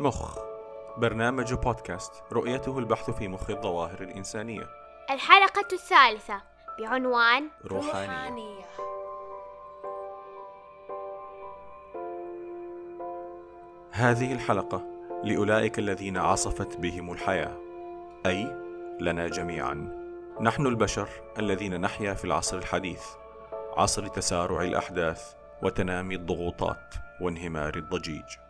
مخ برنامج بودكاست رؤيته البحث في مخ الظواهر الإنسانية. الحلقة الثالثة بعنوان روحانية. هذه الحلقة لأولئك الذين عصفت بهم الحياة. أي لنا جميعا. نحن البشر الذين نحيا في العصر الحديث عصر تسارع الأحداث وتنامي الضغوطات وانهمار الضجيج.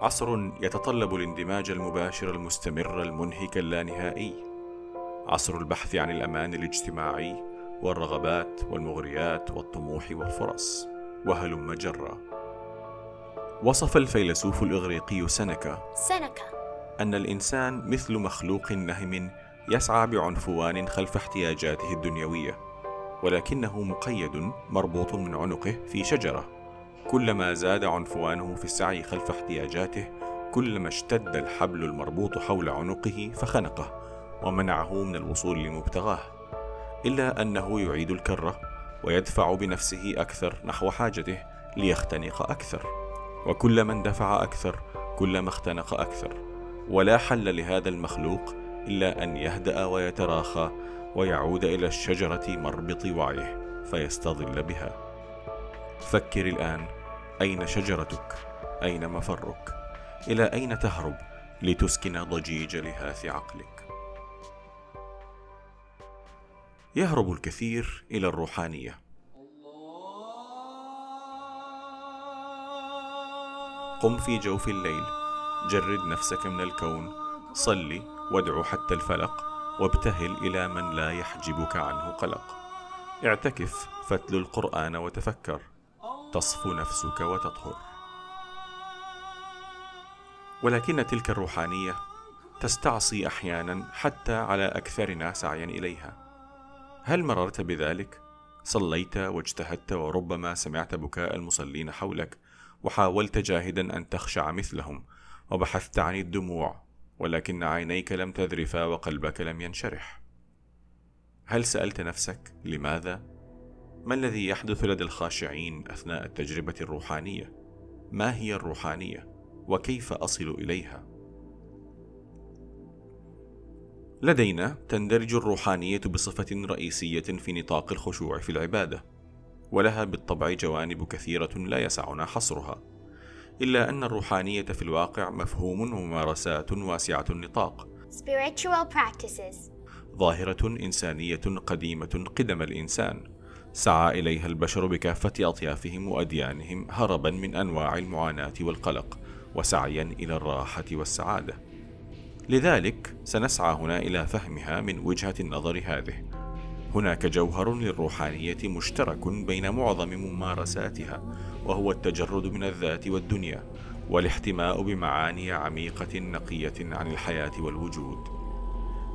عصر يتطلب الاندماج المباشر المستمر المنهك اللانهائي. عصر البحث عن الأمان الاجتماعي والرغبات والمغريات والطموح والفرص وهلم جرا وصف الفيلسوف الإغريقي سنكا سنكا أن الإنسان مثل مخلوق نهم يسعى بعنفوان خلف احتياجاته الدنيوية ولكنه مقيد مربوط من عنقه في شجرة. كلما زاد عنفوانه في السعي خلف احتياجاته كلما اشتد الحبل المربوط حول عنقه فخنقه ومنعه من الوصول لمبتغاه إلا أنه يعيد الكرة ويدفع بنفسه أكثر نحو حاجته ليختنق أكثر. وكلما اندفع أكثر كلما اختنق أكثر. ولا حل لهذا المخلوق إلا أن يهدأ ويتراخى ويعود إلى الشجرة مربط وعيه فيستظل بها. فكر الآن. أين شجرتك؟ أين مفرك؟ إلى أين تهرب لتسكن ضجيج لهاث عقلك؟ يهرب الكثير إلى الروحانية. قم في جوف الليل. جرد نفسك من الكون. صلي وادع حتى الفلق. وابتهل إلى من لا يحجبك عنه قلق. اعتكف فاتل القرآن وتفكر. تصفو نفسك وتطهر. ولكن تلك الروحانية تستعصي أحيانا حتى على أكثرنا سعيا إليها. هل مررت بذلك؟ صليت واجتهدت وربما سمعت بكاء المصلين حولك وحاولت جاهدا أن تخشع مثلهم وبحثت عن الدموع ولكن عينيك لم تذرفا وقلبك لم ينشرح. هل سألت نفسك لماذا؟ ما الذي يحدث لدى الخاشعين أثناء التجربة الروحانية؟ ما هي الروحانية؟ وكيف أصل إليها؟ لدينا تندرج الروحانية بصفة رئيسية في نطاق الخشوع في العبادة ولها بالطبع جوانب كثيرة لا يسعنا حصرها إلا أن الروحانية في الواقع مفهوم وممارسات واسعة النطاق. ظاهرة إنسانية قديمة قدم الإنسان. سعى إليها البشر بكافة أطيافهم وأديانهم هربا من أنواع المعاناة والقلق وسعيا إلى الراحة والسعادة. لذلك سنسعى هنا إلى فهمها من وجهة النظر هذه. هناك جوهر للروحانية مشترك بين معظم ممارساتها وهو التجرد من الذات والدنيا والاحتماء بمعاني عميقة نقية عن الحياة والوجود.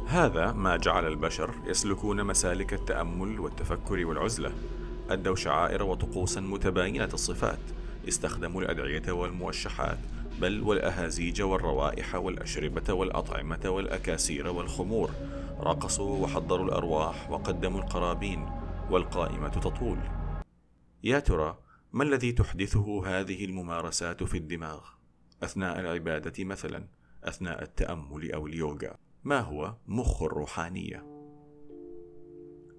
هذا ما جعل البشر يسلكون مسالك التأمل والتفكر والعزلة. أدوا شعائر وطقوسا متباينة الصفات. استخدموا الأدعية والموشحات بل والأهازيج والروائح والأشربة والأطعمة والأكاسير والخمور. رقصوا وحضروا الأرواح وقدموا القرابين والقائمة تطول. يا ترى ما الذي تحدثه هذه الممارسات في الدماغ؟ أثناء العبادة مثلا أثناء التأمل أو اليوغا. ما هو مخ الروحانية؟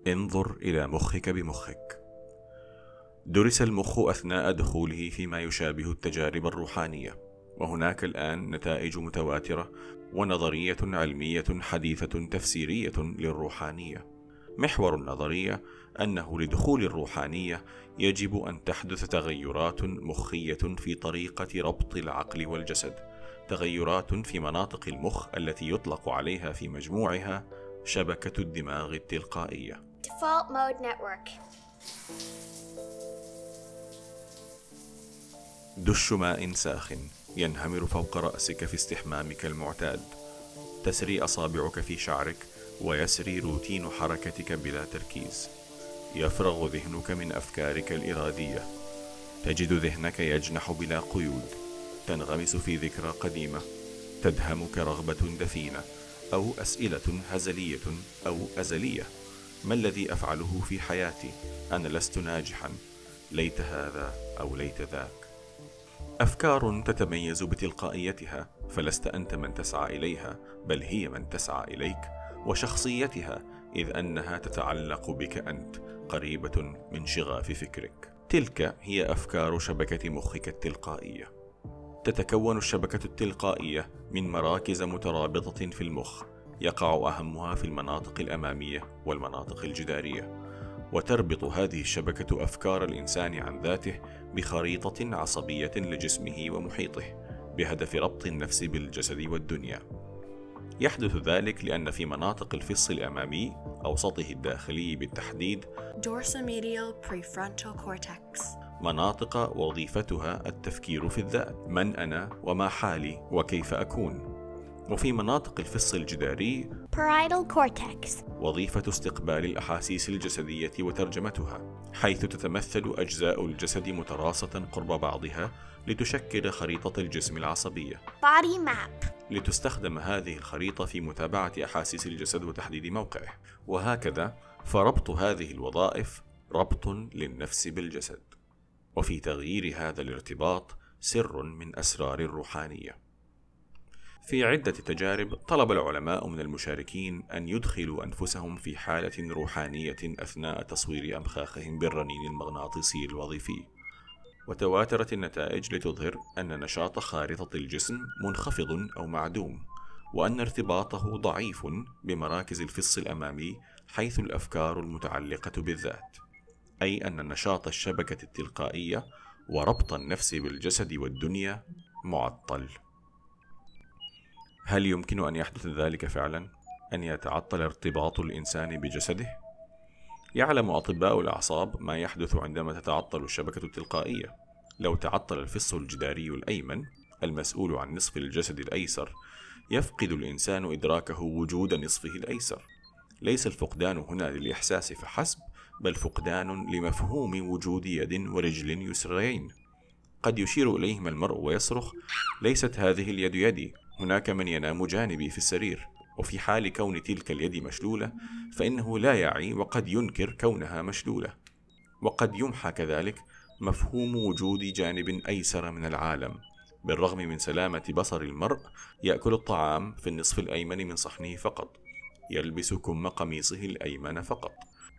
انظر إلى مخك بمخك. درس المخ أثناء دخوله فيما يشابه التجارب الروحانية وهناك الآن نتائج متواترة ونظرية علمية حديثة تفسيرية للروحانية. محور النظرية أنه لدخول الروحانية يجب أن تحدث تغيرات مخية في طريقة ربط العقل والجسد تغيرات في مناطق المخ التي يطلق عليها في مجموعها شبكة الدماغ التلقائية. Default Mode Network دش ماء ساخن ينهمر فوق رأسك في استحمامك المعتاد. تسري أصابعك في شعرك ويسري روتين حركتك بلا تركيز. يفرغ ذهنك من أفكارك الإرادية. تجد ذهنك يجنح بلا قيود. تنغمس في ذكرى قديمة تدهمك رغبة دفينة أو أسئلة هزلية أو أزلية. ما الذي أفعله في حياتي؟ أنا لست ناجحا. ليت هذا أو ليت ذاك. أفكار تتميز بتلقائيتها فلست أنت من تسعى إليها بل هي من تسعى إليك. وشخصيتها إذ أنها تتعلق بك أنت قريبة من شغاف فكرك. تلك هي أفكار شبكة مخك التلقائية. تتكون الشبكة التلقائية من مراكز مترابطة في المخ يقع أهمها في المناطق الأمامية والمناطق الجدارية. وتربط هذه الشبكة أفكار الإنسان عن ذاته بخريطة عصبية لجسمه ومحيطه بهدف ربط النفس بالجسد والدنيا. يحدث ذلك لأن في مناطق الفص الأمامي أوسطه الداخلي بالتحديد dorsomedial prefrontal cortex. مناطق وظيفتها التفكير في الذات من أنا وما حالي وكيف أكون وفي مناطق الفص الجداري Parietal cortex. وظيفة استقبال الأحاسيس الجسدية وترجمتها، حيث تتمثل أجزاء الجسد متراصة قرب بعضها لتشكل خريطة الجسم العصبية. Body map. لتستخدم هذه الخريطة في متابعة أحاسيس الجسد وتحديد موقعه، وهكذا فربط هذه الوظائف ربط للنفس بالجسد. وفي تغيير هذا الارتباط سر من أسرار الروحانية. في عدة تجارب طلب العلماء من المشاركين أن يدخلوا أنفسهم في حالة روحانية أثناء تصوير أمخاخهم بالرنين المغناطيسي الوظيفي وتواترت النتائج لتظهر أن نشاط خارطة الجسم منخفض أو معدوم وأن ارتباطه ضعيف بمراكز الفص الأمامي حيث الأفكار المتعلقة بالذات أي أن نشاط الشبكة التلقائية وربط النفس بالجسد والدنيا معطل هل يمكن أن يحدث ذلك فعلا؟ أن يتعطل ارتباط الإنسان بجسده؟ يعلم أطباء الأعصاب ما يحدث عندما تتعطل الشبكة التلقائية لو تعطل الفص الجداري الأيمن المسؤول عن نصف الجسد الأيسر يفقد الإنسان إدراكه وجود نصفه الأيسر ليس الفقدان هنا للإحساس فحسب بل فقدان لمفهوم وجود يد ورجل يسرين. قد يشير إليهما المرء ويصرخ ليست هذه اليد يدي هناك من ينام جانبي في السرير وفي حال كون تلك اليد مشلولة فإنه لا يعي وقد ينكر كونها مشلولة. وقد يمحى كذلك مفهوم وجود جانب أيسر من العالم بالرغم من سلامة بصر المرء يأكل الطعام في النصف الأيمن من صحنه فقط يلبس كم قميصه الأيمن فقط.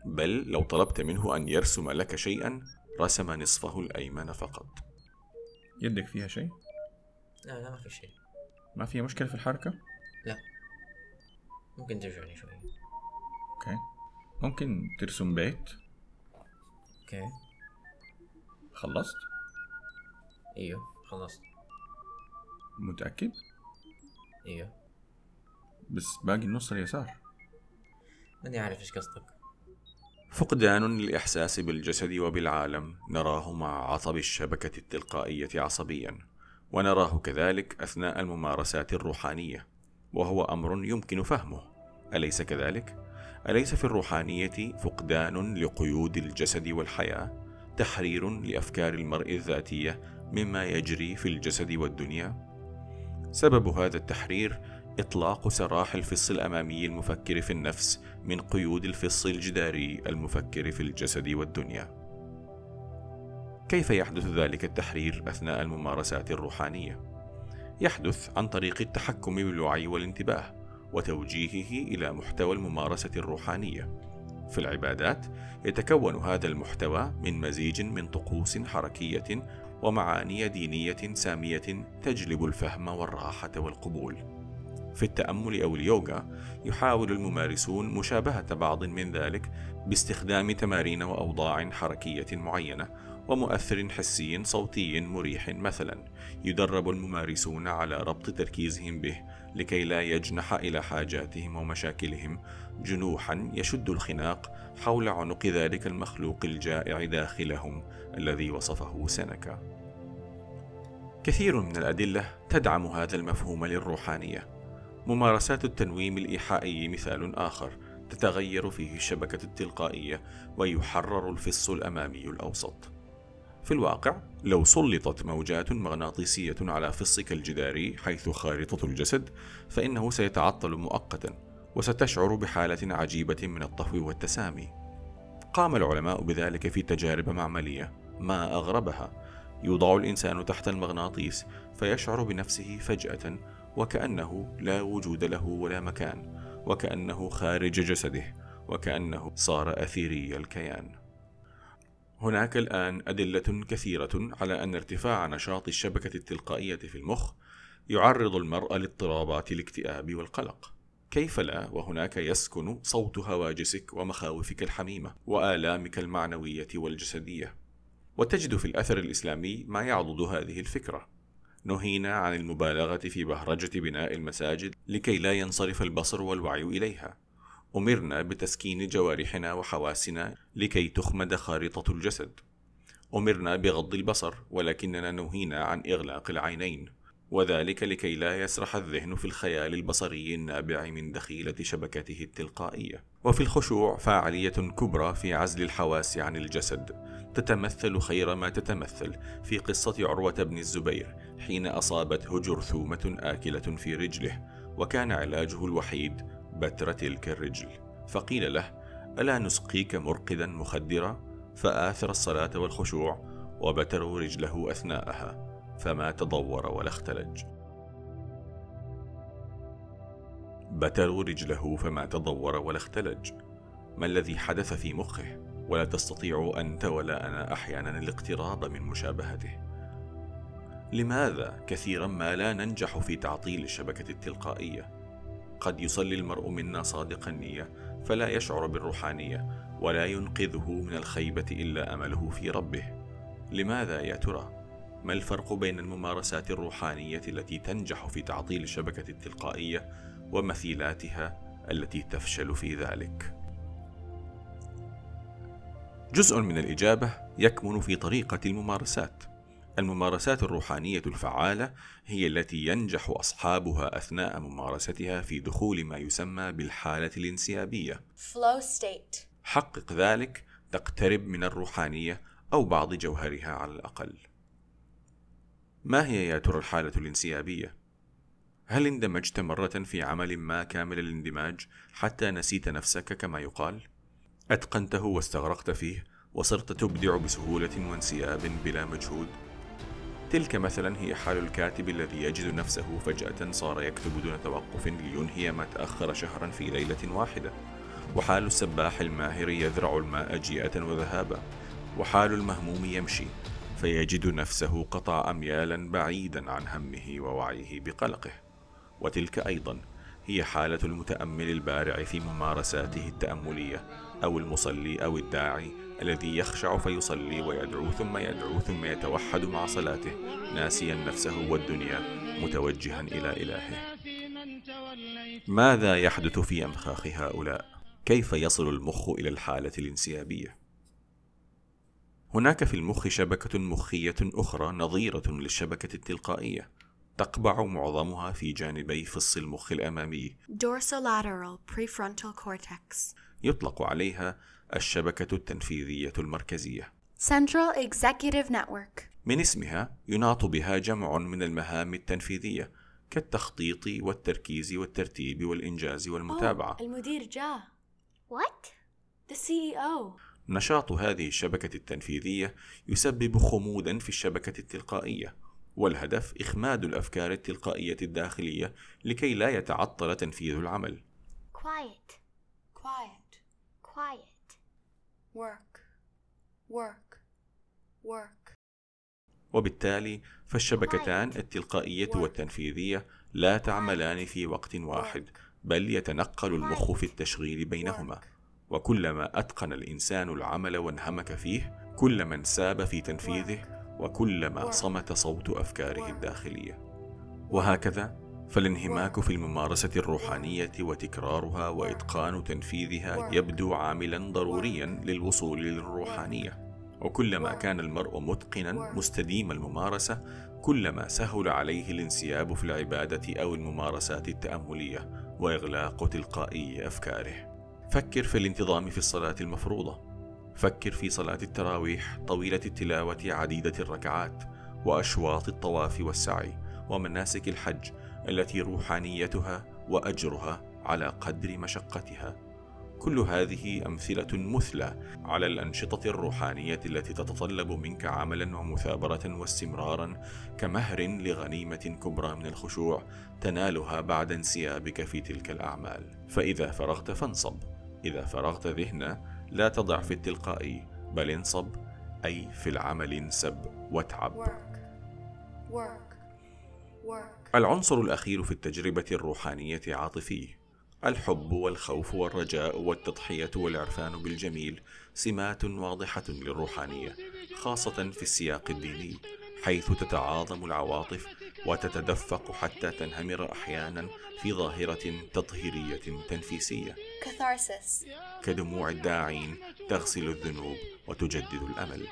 بل لو طلبت منه أن يرسم لك شيئا رسم نصفه الأيمن فقط. يدك فيها شيء؟ لا لا ما في شيء. ما فيها مشكلة في الحركة؟ لا. ممكن ترجعني شوي okay. ممكن ترسم بيت؟ okay. خلصت؟ أيوه خلصت. متأكد؟ أيوه. بس باقي النص اليسار. ماني عارف إيش قصدك. فقدان للإحساس بالجسد وبالعالم نراه مع عصب الشبكة التلقائية عصبيا ونراه كذلك أثناء الممارسات الروحانية وهو أمر يمكن فهمه أليس كذلك؟ أليس في الروحانية فقدان لقيود الجسد والحياة تحرير لأفكار المرء الذاتية مما يجري في الجسد والدنيا؟ سبب هذا التحرير إطلاق سراح الفص الأمامي المفكر في النفس من قيود الفص الجداري المفكر في الجسد والدنيا. كيف يحدث ذلك التحرير أثناء الممارسات الروحانية؟ يحدث عن طريق التحكم بالوعي والانتباه وتوجيهه إلى محتوى الممارسة الروحانية. في العبادات يتكون هذا المحتوى من مزيج من طقوس حركية ومعاني دينية سامية تجلب الفهم والراحة والقبول. في التأمل أو اليوغا يحاول الممارسون مشابهة بعض من ذلك باستخدام تمارين وأوضاع حركية معينة ومؤثر حسي صوتي مريح مثلا يدرب الممارسون على ربط تركيزهم به لكي لا يجنح إلى حاجاتهم ومشاكلهم جنوحا يشد الخناق حول عنق ذلك المخلوق الجائع داخلهم الذي وصفه سنكا كثير من الأدلة تدعم هذا المفهوم للروحانية. ممارسات التنويم الإيحائي مثال آخر تتغير فيه الشبكة التلقائية ويحرر الفص الأمامي الأوسط. في الواقع، لو سلطت موجات مغناطيسية على فصك الجداري حيث خارطة الجسد، فإنه سيتعطل مؤقتا، وستشعر بحالة عجيبة من الطفو والتسامي. قام العلماء بذلك في تجارب معملية، ما أغربها، يوضع الإنسان تحت المغناطيس فيشعر بنفسه فجأة وكأنه لا وجود له ولا مكان وكأنه خارج جسده وكأنه صار أثيري الكيان. هناك الآن أدلة كثيرة على أن ارتفاع نشاط الشبكة التلقائية في المخ يعرض المرء لاضطرابات الاكتئاب والقلق. كيف لا؟ وهناك يسكن صوت هواجسك ومخاوفك الحميمة وآلامك المعنوية والجسدية. وتجد في الأثر الإسلامي ما يعضد هذه الفكرة. نهينا عن المبالغة في بهرجة بناء المساجد لكي لا ينصرف البصر والوعي إليها. أمرنا بتسكين جوارحنا وحواسنا لكي تخمد خارطة الجسد. أمرنا بغض البصر ولكننا نهينا عن إغلاق العينين. وذلك لكي لا يسرح الذهن في الخيال البصري النابع من دخيلة شبكته التلقائية. وفي الخشوع فاعلية كبرى في عزل الحواس عن الجسد. تتمثل خير ما تتمثل في قصة عروة بن الزبير حين أصابته جرثومة آكلة في رجله وكان علاجه الوحيد بتر تلك الرجل. فقيل له ألا نسقيك مرقدا مخدرا؟ فآثر الصلاة والخشوع وبتروا رجله أثناءها. فما تضور ولا اختلج. بتروا رجله فما تضور ولا اختلج. ما الذي حدث في مخه؟ ولا تستطيع انت ولا انا أحيانا الاقتراب من مشابهته. لماذا كثيرا ما لا ننجح في تعطيل الشبكة التلقائية؟ قد يصلي المرء منا صادق النية فلا يشعر بالروحانية ولا ينقذه من الخيبة إلا أمله في ربه. لماذا يا ترى؟ ما الفرق بين الممارسات الروحانية التي تنجح في تعطيل الشبكة التلقائية ومثيلاتها التي تفشل في ذلك؟ جزء من الإجابة يكمن في طريقة الممارسات. الممارسات الروحانية الفعالة هي التي ينجح أصحابها أثناء ممارستها في دخول ما يسمى بالحالة الانسيابية. Flow state. حقق ذلك تقترب من الروحانية أو بعض جوهرها على الأقل. ما هي يا ترى الحالة الانسيابية؟ هل اندمجت مرة في عمل ما كامل الاندماج حتى نسيت نفسك كما يقال؟ أتقنته واستغرقت فيه وصرت تبدع بسهولة وانسياب بلا مجهود؟ تلك مثلا هي حال الكاتب الذي يجد نفسه فجأة صار يكتب دون توقف لينهي ما تأخر شهرا في ليلة واحدة. وحال السباح الماهر يذرع الماء جيئة وذهابا. وحال المهموم يمشي. فيجد نفسه قطع اميالا بعيدا عن همه ووعيه بقلقه. وتلك أيضا هي حالة المتأمل البارع في ممارساته التأملية أو المصلي أو الداعي الذي يخشع فيصلي ويدعو ثم يدعو ثم يتوحد مع صلاته ناسيا نفسه والدنيا متوجها إلى إلهه. ماذا يحدث في امخاخ هؤلاء؟ كيف يصل المخ إلى الحالة الانسيابية؟ هناك في المخ شبكة مخية أخرى نظيرة للشبكة التلقائية تقبع معظمها في جانبي فص المخ الأمامي Dorsolateral prefrontal cortex. يطلق عليها الشبكة التنفيذية المركزية Central Executive Network. من اسمها يناط بها جمع من المهام التنفيذية كالتخطيط والتركيز والترتيب والإنجاز والمتابعة المدير جاء. What? The CEO. نشاط هذه الشبكة التنفيذية يسبب خمودا في الشبكة التلقائية، والهدف إخماد الأفكار التلقائية الداخلية لكي لا يتعطل تنفيذ العمل. Quiet. Quiet. Quiet. Work. Work. Work. وبالتالي فالشبكتان التلقائية والتنفيذية لا تعملان في وقت واحد، بل يتنقل المخ في التشغيل بينهما. وكلما أتقن الإنسان العمل وانهمك فيه، كلما انساب في تنفيذه، وكلما صمت صوت أفكاره الداخلية. وهكذا فالانهماك في الممارسة الروحانية وتكرارها وإتقان تنفيذها يبدو عاملا ضروريا للوصول للروحانية. وكلما كان المرء متقنا مستديم الممارسة، كلما سهل عليه الانسياب في العبادة أو الممارسات التأملية وإغلاق تلقائي أفكاره. فكر في الانتظام في الصلاة المفروضة. فكر في صلاة التراويح طويلة التلاوة عديدة الركعات، وأشواط الطواف والسعي، ومناسك الحج التي روحانيتها وأجرها على قدر مشقتها. كل هذه أمثلة مثلى على الأنشطة الروحانية التي تتطلب منك عملا ومثابرة واستمرارا كمهر لغنيمة كبرى من الخشوع تنالها بعد انسيابك في تلك الأعمال فإذا فرغت فانصب إذا فرغت ذهنا لا تضع في التلقائي بل انصب أي في العمل انسب واتعب. Work, work, work, العنصر الأخير في التجربة الروحانية عاطفي. الحب والخوف والرجاء والتضحية والعرفان بالجميل سمات واضحة للروحانية خاصة في السياق الديني حيث تتعاظم العواطف وتتدفق حتى تنهمر أحيانا في ظاهرة تطهيرية تنفيسية. Catharsis, كدموع الداعين تغسل الذنوب وتجدد الأمل.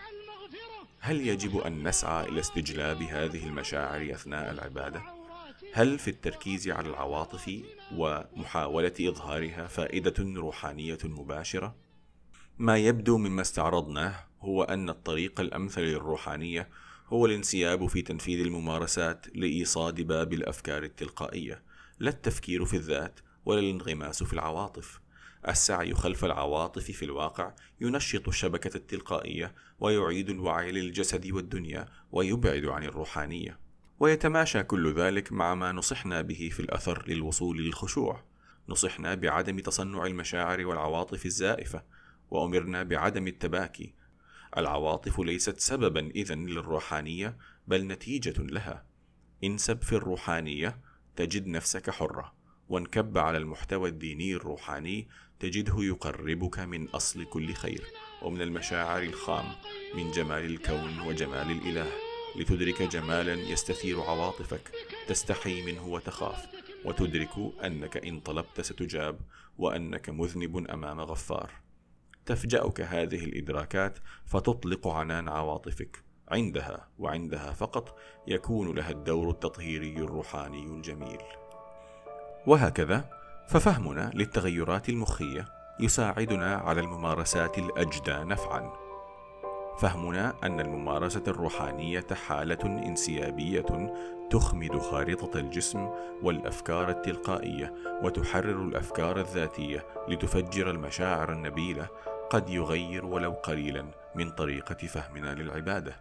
هل يجب أن نسعى إلى استجلاب هذه المشاعر أثناء العبادة؟ هل في التركيز على العواطف ومحاولة إظهارها فائدة روحانية مباشرة؟ ما يبدو مما استعرضناه هو أن الطريق الأمثل للروحانية هو الانسياب في تنفيذ الممارسات لإيصاد باب الأفكار التلقائية لا التفكير في الذات ولا الانغماس في العواطف السعي خلف العواطف في الواقع ينشط الشبكة التلقائية ويعيد الوعي للجسد والدنيا ويبعد عن الروحانية. ويتماشى كل ذلك مع ما نصحنا به في الأثر للوصول للخشوع. نصحنا بعدم تصنع المشاعر والعواطف الزائفة، وأمرنا بعدم التباكي. العواطف ليست سببا إذن للروحانية بل نتيجة لها. انسب في الروحانية تجد نفسك حرة. وانكب على المحتوى الديني الروحاني تجده يقربك من أصل كل خير ومن المشاعر الخام من جمال الكون وجمال الإله لتدرك جمالا يستثير عواطفك تستحي منه وتخاف وتدرك أنك إن طلبت ستجاب وأنك مذنب أمام غفار تفجاك هذه الإدراكات فتطلق عنان عواطفك. عندها وعندها فقط يكون لها الدور التطهيري الروحاني الجميل. وهكذا ففهمنا للتغيرات المخية يساعدنا على الممارسات الأجدى نفعا. فهمنا أن الممارسة الروحانية حالة انسيابية تخمد خارطة الجسم والأفكار التلقائية وتحرر الأفكار الذاتية لتفجر المشاعر النبيلة قد يغير ولو قليلا من طريقة فهمنا للعبادة.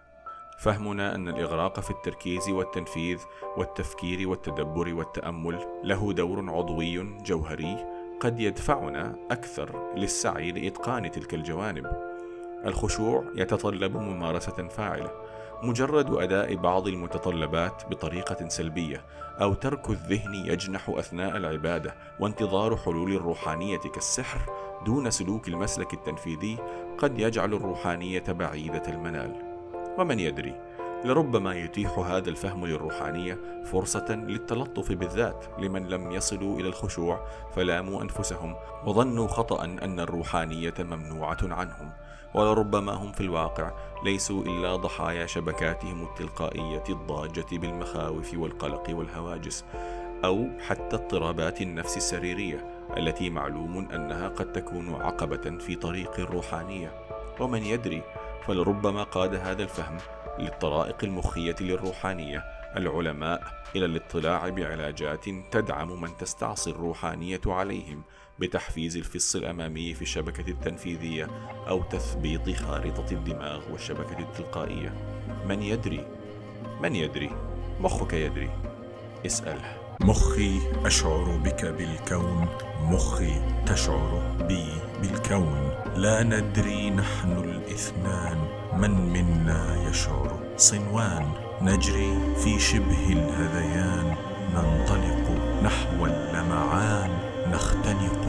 فهمنا أن الإغراق في التركيز والتنفيذ والتفكير والتدبر والتأمل له دور عضوي جوهري قد يدفعنا أكثر للسعي لإتقان تلك الجوانب. الخشوع يتطلب ممارسة فاعلة. مجرد أداء بعض المتطلبات بطريقة سلبية أو ترك الذهن يجنح أثناء العبادة وانتظار حلول الروحانية كالسحر دون سلوك المسلك التنفيذي قد يجعل الروحانية بعيدة المنال. ومن يدري؟ لربما يتيح هذا الفهم للروحانية فرصة للتلطف بالذات لمن لم يصلوا إلى الخشوع فلاموا أنفسهم وظنوا خطأ أن الروحانية ممنوعة عنهم. ولربما هم في الواقع ليسوا إلا ضحايا شبكاتهم التلقائية الضاجة بالمخاوف والقلق والهواجس أو حتى اضطرابات النفس السريرية التي معلوم أنها قد تكون عقبة في طريق الروحانية. ومن يدري فلربما قاد هذا الفهم للطرائق المخية للروحانية. العلماء إلى الاطلاع بعلاجات تدعم من تستعصي الروحانية عليهم بتحفيز الفص الأمامي في الشبكة التنفيذية أو تثبيط خارطة الدماغ والشبكة التلقائية. من يدري؟ من يدري؟ مخك يدري. اسأله. مخي أشعر بك بالكون مخي تشعر بي بالكون. لا ندري نحن الإثنان من منا يشعر؟ صنوان. نجري في شبه الهذيان ننطلق نحو اللمعان. نختنق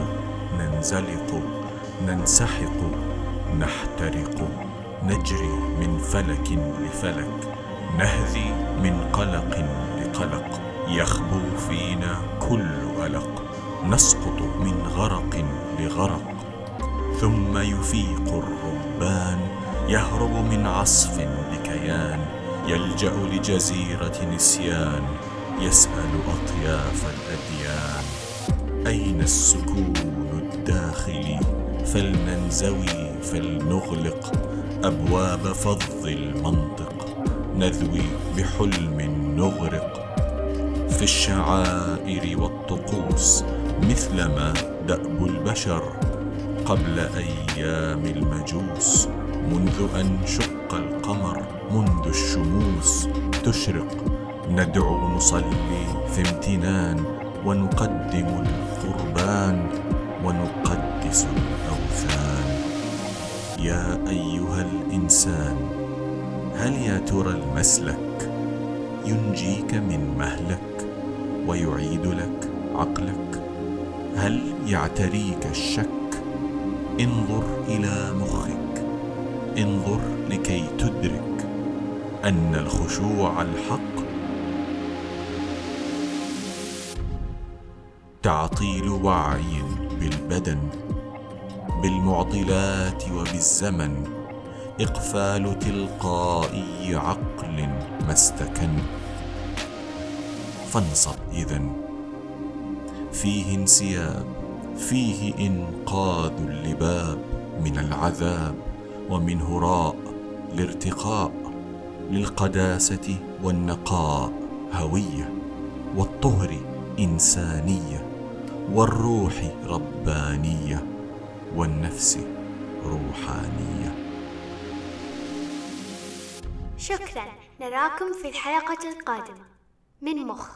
ننزلق ننسحق نحترق. نجري من فلك لفلك نهذي من قلق لقلق. يخبو فينا كل قلق نسقط من غرق لغرق. ثم يفيق الربان يهرب من عصف لكيان يلجأ لجزيرة نسيان يسأل أطياف الأديان. أين السكون الداخلي؟ فلننزوي فلنغلق أبواب فض المنطق نذوي بحلم نغرق. في الشعائر والطقوس مثلما دأب البشر قبل أيام المجوس منذ أن شق القمر منذ الشموس تشرق. ندعو نصلي في امتنان ونقدم القربان ونقدس الأوثان. يا أيها الإنسان هل يا ترى المسلك ينجيك من مهلك؟ ويعيد لك عقلك. هل يعتريك الشك؟ انظر إلى مخك. انظر لكي تدرك أن الخشوع الحق. تعطيل وعي بالبدن بالمعضلات وبالزمن. إقفال تلقائي عقل ما استكن. فانصب. إذن فيه انسياب فيه إنقاذ اللباب من العذاب ومن هراء الارتقاء للقداسة والنقاء هوية والطهر إنسانية والروح ربانية والنفس روحانية. شكرا. نراكم في الحلقة القادمة. من مخ.